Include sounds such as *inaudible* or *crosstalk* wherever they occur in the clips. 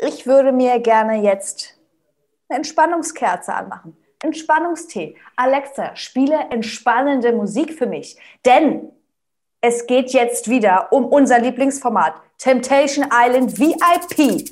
Ich würde mir gerne jetzt eine Entspannungskerze anmachen. Entspannungstee. Alexa, spiele entspannende Musik für mich. Denn es geht jetzt wieder um unser Lieblingsformat Temptation Island VIP.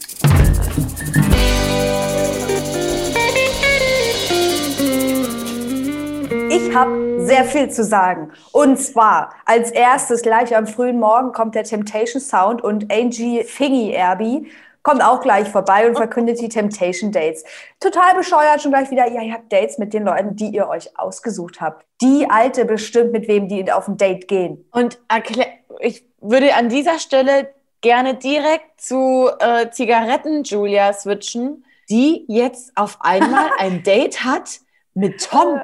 Ich habe sehr viel zu sagen. Und zwar als erstes gleich am frühen Morgen kommt der Temptation Sound und Angie Fingy Erby kommt auch gleich vorbei und verkündet die Temptation Dates. Total bescheuert schon gleich wieder, ja, ihr habt Dates mit den Leuten, die ihr euch ausgesucht habt. Die Alte bestimmt, mit wem die auf ein Date gehen. Und ich würde an dieser Stelle gerne direkt zu äh, Zigaretten Julia switchen, die jetzt auf einmal *laughs* ein Date hat mit Tom.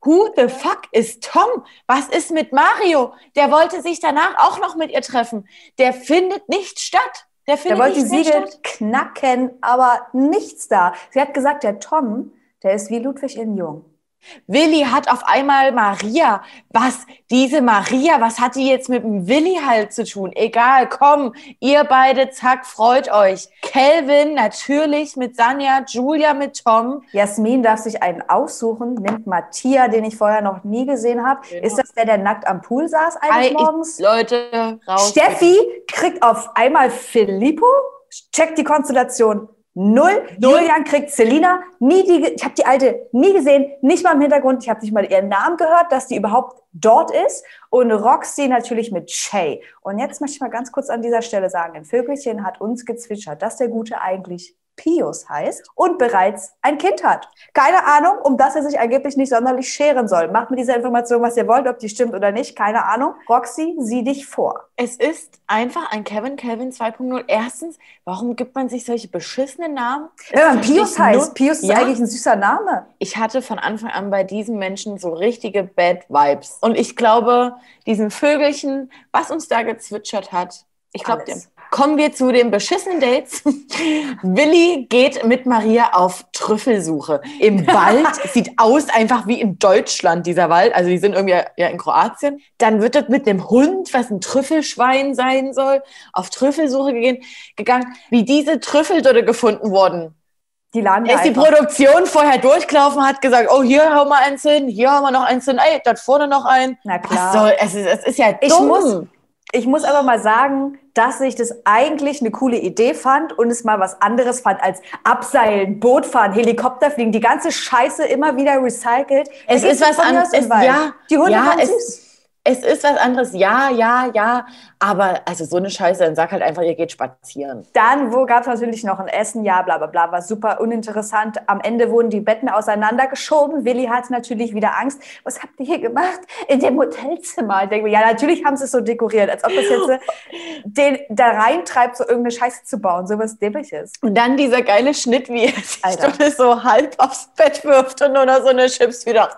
Who the fuck is Tom? Was ist mit Mario? Der wollte sich danach auch noch mit ihr treffen. Der findet nicht statt. Der, der wollte die Siegel knacken, aber nichts da. Sie hat gesagt, der Tom, der ist wie Ludwig in Jung. Willi hat auf einmal Maria. Was, diese Maria, was hat die jetzt mit dem Willi halt zu tun? Egal, komm, ihr beide, zack, freut euch. Kelvin natürlich mit Sanja, Julia mit Tom. Jasmin darf sich einen aussuchen, nimmt Matthias, den ich vorher noch nie gesehen habe. Genau. Ist das der, der nackt am Pool saß eines morgens? Leute, raus. Steffi kriegt auf einmal Filippo, checkt die Konstellation. Null. Null. Julian kriegt Selina. Nie die, ich habe die alte nie gesehen, nicht mal im Hintergrund. Ich habe nicht mal ihren Namen gehört, dass die überhaupt dort ist. Und Roxy natürlich mit Shay. Und jetzt möchte ich mal ganz kurz an dieser Stelle sagen: Ein Vögelchen hat uns gezwitschert, dass der Gute eigentlich Pius heißt und bereits ein Kind hat. Keine Ahnung, um das er sich angeblich nicht sonderlich scheren soll. Macht mit dieser Information, was ihr wollt, ob die stimmt oder nicht. Keine Ahnung. Roxy, sieh dich vor. Es ist einfach ein Kevin Kevin 2.0. Erstens, warum gibt man sich solche beschissenen Namen? Wenn man Pius heißt. Nur, Pius ist ja, eigentlich ein süßer Name. Ich hatte von Anfang an bei diesen Menschen so richtige Bad Vibes. Und ich glaube, diesen Vögelchen, was uns da gezwitschert hat, ich glaube dem. Kommen wir zu den beschissenen Dates. *laughs* Willi geht mit Maria auf Trüffelsuche. Im *laughs* Wald sieht aus einfach wie in Deutschland, dieser Wald. Also die sind irgendwie ja in Kroatien. Dann wird dort mit einem Hund, was ein Trüffelschwein sein soll, auf Trüffelsuche gehen, gegangen. Wie diese Trüffel dort gefunden wurden. Die lagen da ist die Produktion vorher durchgelaufen, hat gesagt, oh, hier haben wir eins hin, hier haben wir noch eins hin, ey, dort vorne noch ein. Na klar. Was soll, es, ist, es ist ja dumm. Ich muss, ich muss aber mal sagen, dass ich das eigentlich eine coole Idee fand und es mal was anderes fand als Abseilen, Boot fahren, Helikopter fliegen, die ganze Scheiße immer wieder recycelt. Es ist was anderes. Ja, die Hunde ja, es, süß es ist was anderes, ja, ja, ja, aber also so eine Scheiße, dann sag halt einfach, ihr geht spazieren. Dann, wo gab es natürlich noch ein Essen, ja, bla bla bla, war super uninteressant. Am Ende wurden die Betten auseinandergeschoben. Willi hatte natürlich wieder Angst. Was habt ihr hier gemacht? In dem Hotelzimmer. Ich denke mir, ja, natürlich haben sie es so dekoriert, als ob das jetzt äh, *laughs* den da reintreibt, so irgendeine Scheiße zu bauen, so was Dämliches. Und dann dieser geile Schnitt, wie er sich Alter. so halb aufs Bett wirft und nur noch so eine Chips wieder.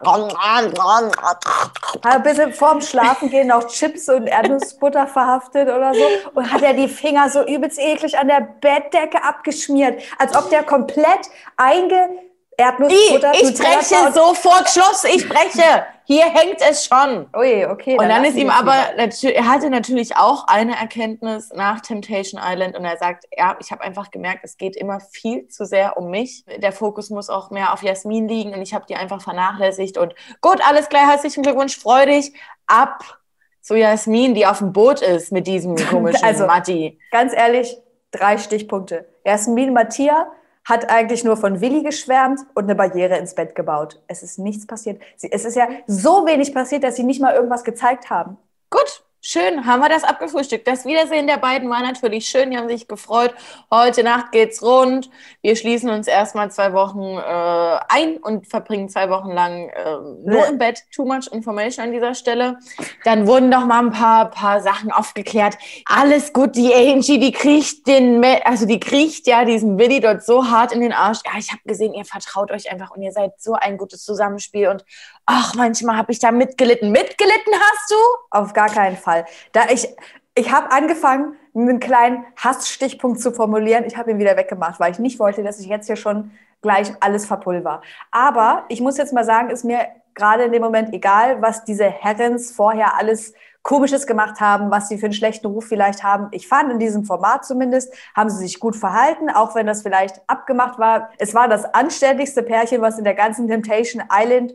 Ein bisschen vorm Schlafen gehen noch Chips und Erdnussbutter verhaftet oder so und hat er die Finger so übelst eklig an der Bettdecke abgeschmiert, als ob der komplett einge Erdnussbutter. Ich, ich breche sofort Schluss, ich breche. Hier hängt es schon. Ui, okay. Und dann, dann ist ihm aber, er hatte natürlich auch eine Erkenntnis nach Temptation Island und er sagt, ja, ich habe einfach gemerkt, es geht immer viel zu sehr um mich. Der Fokus muss auch mehr auf Jasmin liegen und ich habe die einfach vernachlässigt und gut, alles klar, herzlichen Glückwunsch, freu dich, ab zu Jasmin, die auf dem Boot ist mit diesem *laughs* komischen also, Matti. Ganz ehrlich, drei Stichpunkte. Jasmin, Matthias, hat eigentlich nur von Willi geschwärmt und eine Barriere ins Bett gebaut. Es ist nichts passiert. Sie, es ist ja so wenig passiert, dass sie nicht mal irgendwas gezeigt haben. Gut, Schön, haben wir das abgefrühstückt. Das Wiedersehen der beiden war natürlich schön. Die haben sich gefreut. Heute Nacht geht's rund. Wir schließen uns erstmal zwei Wochen äh, ein und verbringen zwei Wochen lang äh, nur im Bett. Too much information an dieser Stelle. Dann wurden noch mal ein paar, paar Sachen aufgeklärt. Alles gut. Die Angie, die kriecht den, also die kriecht ja diesen Willi dort so hart in den Arsch. Ja, ich habe gesehen, ihr vertraut euch einfach und ihr seid so ein gutes Zusammenspiel und ach, manchmal habe ich da mitgelitten. Mitgelitten hast du? Auf gar keinen Fall. Da ich, ich habe angefangen, einen kleinen Hassstichpunkt zu formulieren. Ich habe ihn wieder weggemacht, weil ich nicht wollte, dass ich jetzt hier schon gleich alles verpulver. Aber ich muss jetzt mal sagen, ist mir gerade in dem Moment egal, was diese Herrens vorher alles Komisches gemacht haben, was sie für einen schlechten Ruf vielleicht haben. Ich fand in diesem Format zumindest, haben sie sich gut verhalten, auch wenn das vielleicht abgemacht war. Es war das anständigste Pärchen, was in der ganzen Temptation Island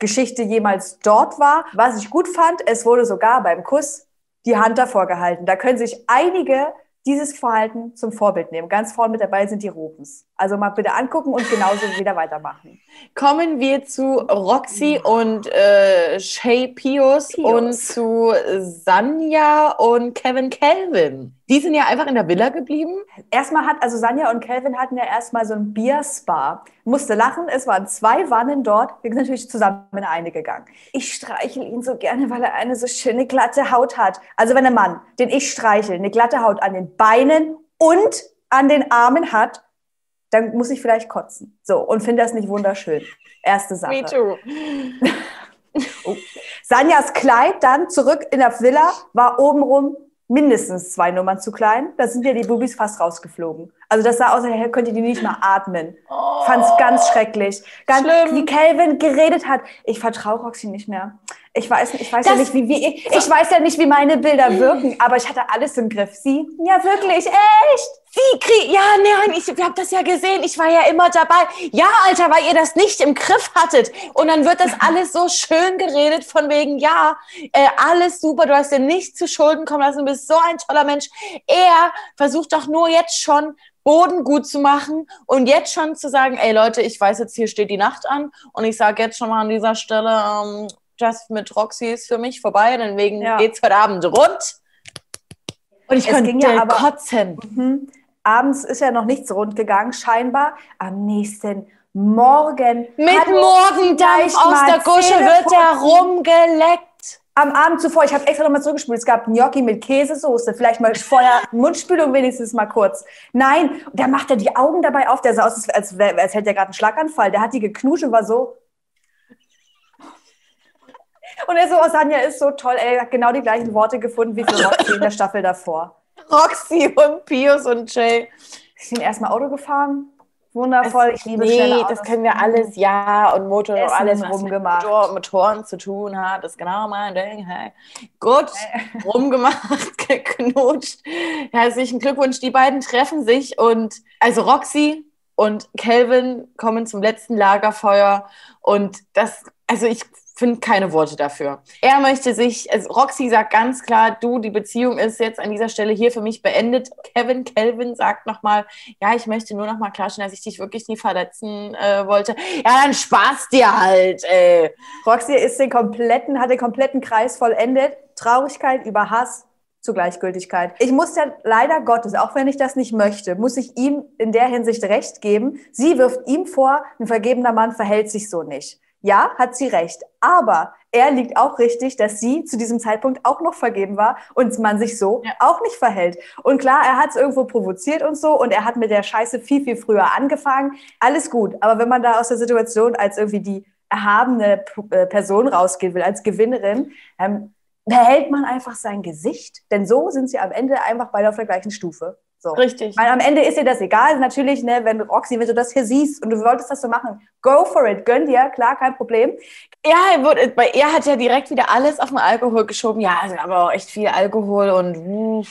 Geschichte jemals dort war. Was ich gut fand, es wurde sogar beim Kuss die Hand davor gehalten. Da können sich einige dieses Verhalten zum Vorbild nehmen. Ganz vorne mit dabei sind die Rupens. Also mal bitte angucken und genauso wieder weitermachen. Kommen wir zu Roxy und äh, Shay Pius, Pius, und zu Sanja und Kevin Kelvin. Die sind ja einfach in der Villa geblieben. Erstmal hat, also Sanja und Kelvin hatten ja erstmal so ein Bierspa. Musste lachen, es waren zwei Wannen dort. Wir sind natürlich zusammen in eine gegangen. Ich streichel ihn so gerne, weil er eine so schöne glatte Haut hat. Also wenn ein Mann, den ich streichel, eine glatte Haut an den Beinen und an den Armen hat, dann muss ich vielleicht kotzen. So, und finde das nicht wunderschön. Erste Sache. Me too. *laughs* oh. Sanjas Kleid dann zurück in der Villa war obenrum mindestens zwei Nummern zu klein. Da sind ja die Bubis fast rausgeflogen. Also das sah aus, als könnte die nicht mal atmen. Oh, Fand's ganz schrecklich. Ganz, schlimm. wie Calvin geredet hat. Ich vertraue Roxy nicht mehr. Ich weiß, ich weiß ja nicht, wie, wie ich, ich weiß ja nicht, wie meine Bilder wirken, aber ich hatte alles im Griff. Sie? Ja, wirklich, echt. Wie krieg, ja, nein, ich habe das ja gesehen. Ich war ja immer dabei. Ja, Alter, weil ihr das nicht im Griff hattet. Und dann wird das *laughs* alles so schön geredet von wegen, ja, äh, alles super, du hast dir nichts zu Schulden kommen lassen, du bist so ein toller Mensch. Er versucht doch nur jetzt schon Boden gut zu machen und jetzt schon zu sagen, ey Leute, ich weiß jetzt, hier steht die Nacht an und ich sage jetzt schon mal an dieser Stelle, ähm, das mit Roxy ist für mich vorbei, denn wegen ja. geht's heute Abend rund. Und ich es könnte ja aber, kotzen. Mhm. Abends ist ja noch nichts rund gegangen, scheinbar. Am nächsten Morgen. Mit Morgendampf aus der Gusche wird er rumgeleckt. Am Abend zuvor, ich habe extra nochmal zurückgespult, es gab Gnocchi mit Käsesoße, vielleicht mal vorher Mundspülung wenigstens mal kurz. Nein, der macht ja die Augen dabei auf, der sah aus, als, als, als hätte er gerade einen Schlaganfall. Der hat die geknuscht und war so, und er so, oh, Sanja ist so toll, er hat genau die gleichen Worte gefunden wie für Roxy in der Staffel davor. *laughs* Roxy und Pius und Jay. Ich bin erstmal Auto gefahren. Wundervoll, ich liebe nee, das können wir alles, ja, und Motor, Essen alles, rumgemacht. mit Motor, Motoren zu tun hat, ist genau mein Ding, hey. Gut, rumgemacht, *laughs* geknutscht. Herzlichen Glückwunsch, die beiden treffen sich und, also Roxy und Kelvin kommen zum letzten Lagerfeuer und das, also ich finde keine Worte dafür. Er möchte sich, also Roxy sagt ganz klar, du, die Beziehung ist jetzt an dieser Stelle hier für mich beendet. Kevin Kelvin sagt nochmal, ja, ich möchte nur nochmal klarstellen, dass ich dich wirklich nie verletzen äh, wollte. Ja, dann spaß dir halt, ey. Roxy ist den kompletten, hat den kompletten Kreis vollendet. Traurigkeit über Hass, zu Gleichgültigkeit. Ich muss ja leider Gottes, auch wenn ich das nicht möchte, muss ich ihm in der Hinsicht recht geben. Sie wirft ihm vor, ein vergebener Mann verhält sich so nicht. Ja, hat sie recht. Aber er liegt auch richtig, dass sie zu diesem Zeitpunkt auch noch vergeben war und man sich so ja. auch nicht verhält. Und klar, er hat es irgendwo provoziert und so und er hat mit der Scheiße viel, viel früher angefangen. Alles gut. Aber wenn man da aus der Situation als irgendwie die erhabene äh, Person rausgehen will, als Gewinnerin, ähm, behält man einfach sein Gesicht. Denn so sind sie am Ende einfach beide auf der gleichen Stufe. So. Richtig. Weil am Ende ist dir das egal. Natürlich, ne, wenn Roxy, wenn du das hier siehst und du wolltest das so machen, go for it, gönn dir, klar, kein Problem. Ja, er, er hat ja direkt wieder alles auf den Alkohol geschoben. Ja, also aber auch echt viel Alkohol und uh.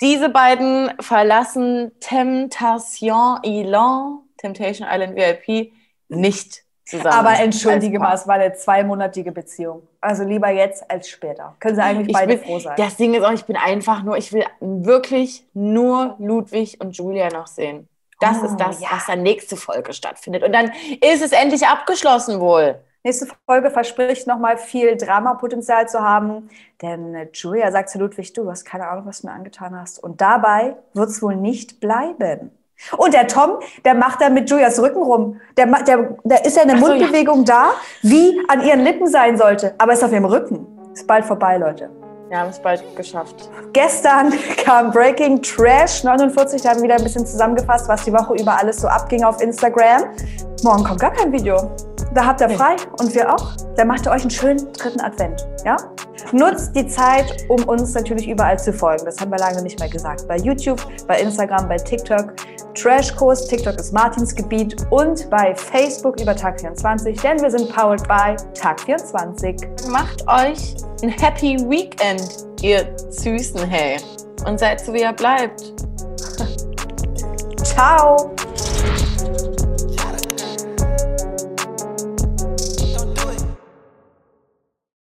diese beiden verlassen Temptation Island, Temptation Island VIP, nicht zusammen. Aber entschuldige mal, es war eine zweimonatige Beziehung. Also lieber jetzt als später. Können Sie eigentlich ich beide bin, froh sein. Das Ding ist auch, ich bin einfach nur, ich will wirklich nur Ludwig und Julia noch sehen. Das oh, ist das, ja. was dann nächste Folge stattfindet. Und dann ist es endlich abgeschlossen wohl. Nächste Folge verspricht nochmal viel Dramapotenzial zu haben, denn Julia sagt zu Ludwig, du, du hast keine Ahnung, was du mir angetan hast. Und dabei wird es wohl nicht bleiben. Und der Tom, der macht da mit Julias Rücken rum. Der, der, der ist ja eine so, Mundbewegung ja. da, wie an ihren Lippen sein sollte. Aber ist auf ihrem Rücken. Ist bald vorbei, Leute. Wir haben es bald geschafft. Gestern *laughs* kam Breaking Trash 49. Da haben wir wieder ein bisschen zusammengefasst, was die Woche über alles so abging auf Instagram. Morgen kommt gar kein Video. Da habt ihr frei und wir auch. Dann macht ihr euch einen schönen dritten Advent. Ja? Nutzt die Zeit, um uns natürlich überall zu folgen. Das haben wir lange nicht mehr gesagt. Bei YouTube, bei Instagram, bei TikTok, Trashkurs, TikTok ist Martins Gebiet und bei Facebook über Tag24, denn wir sind powered by Tag24. Macht euch ein Happy Weekend, ihr Süßen, hey. Und seid so, wie ihr bleibt. *laughs* Ciao.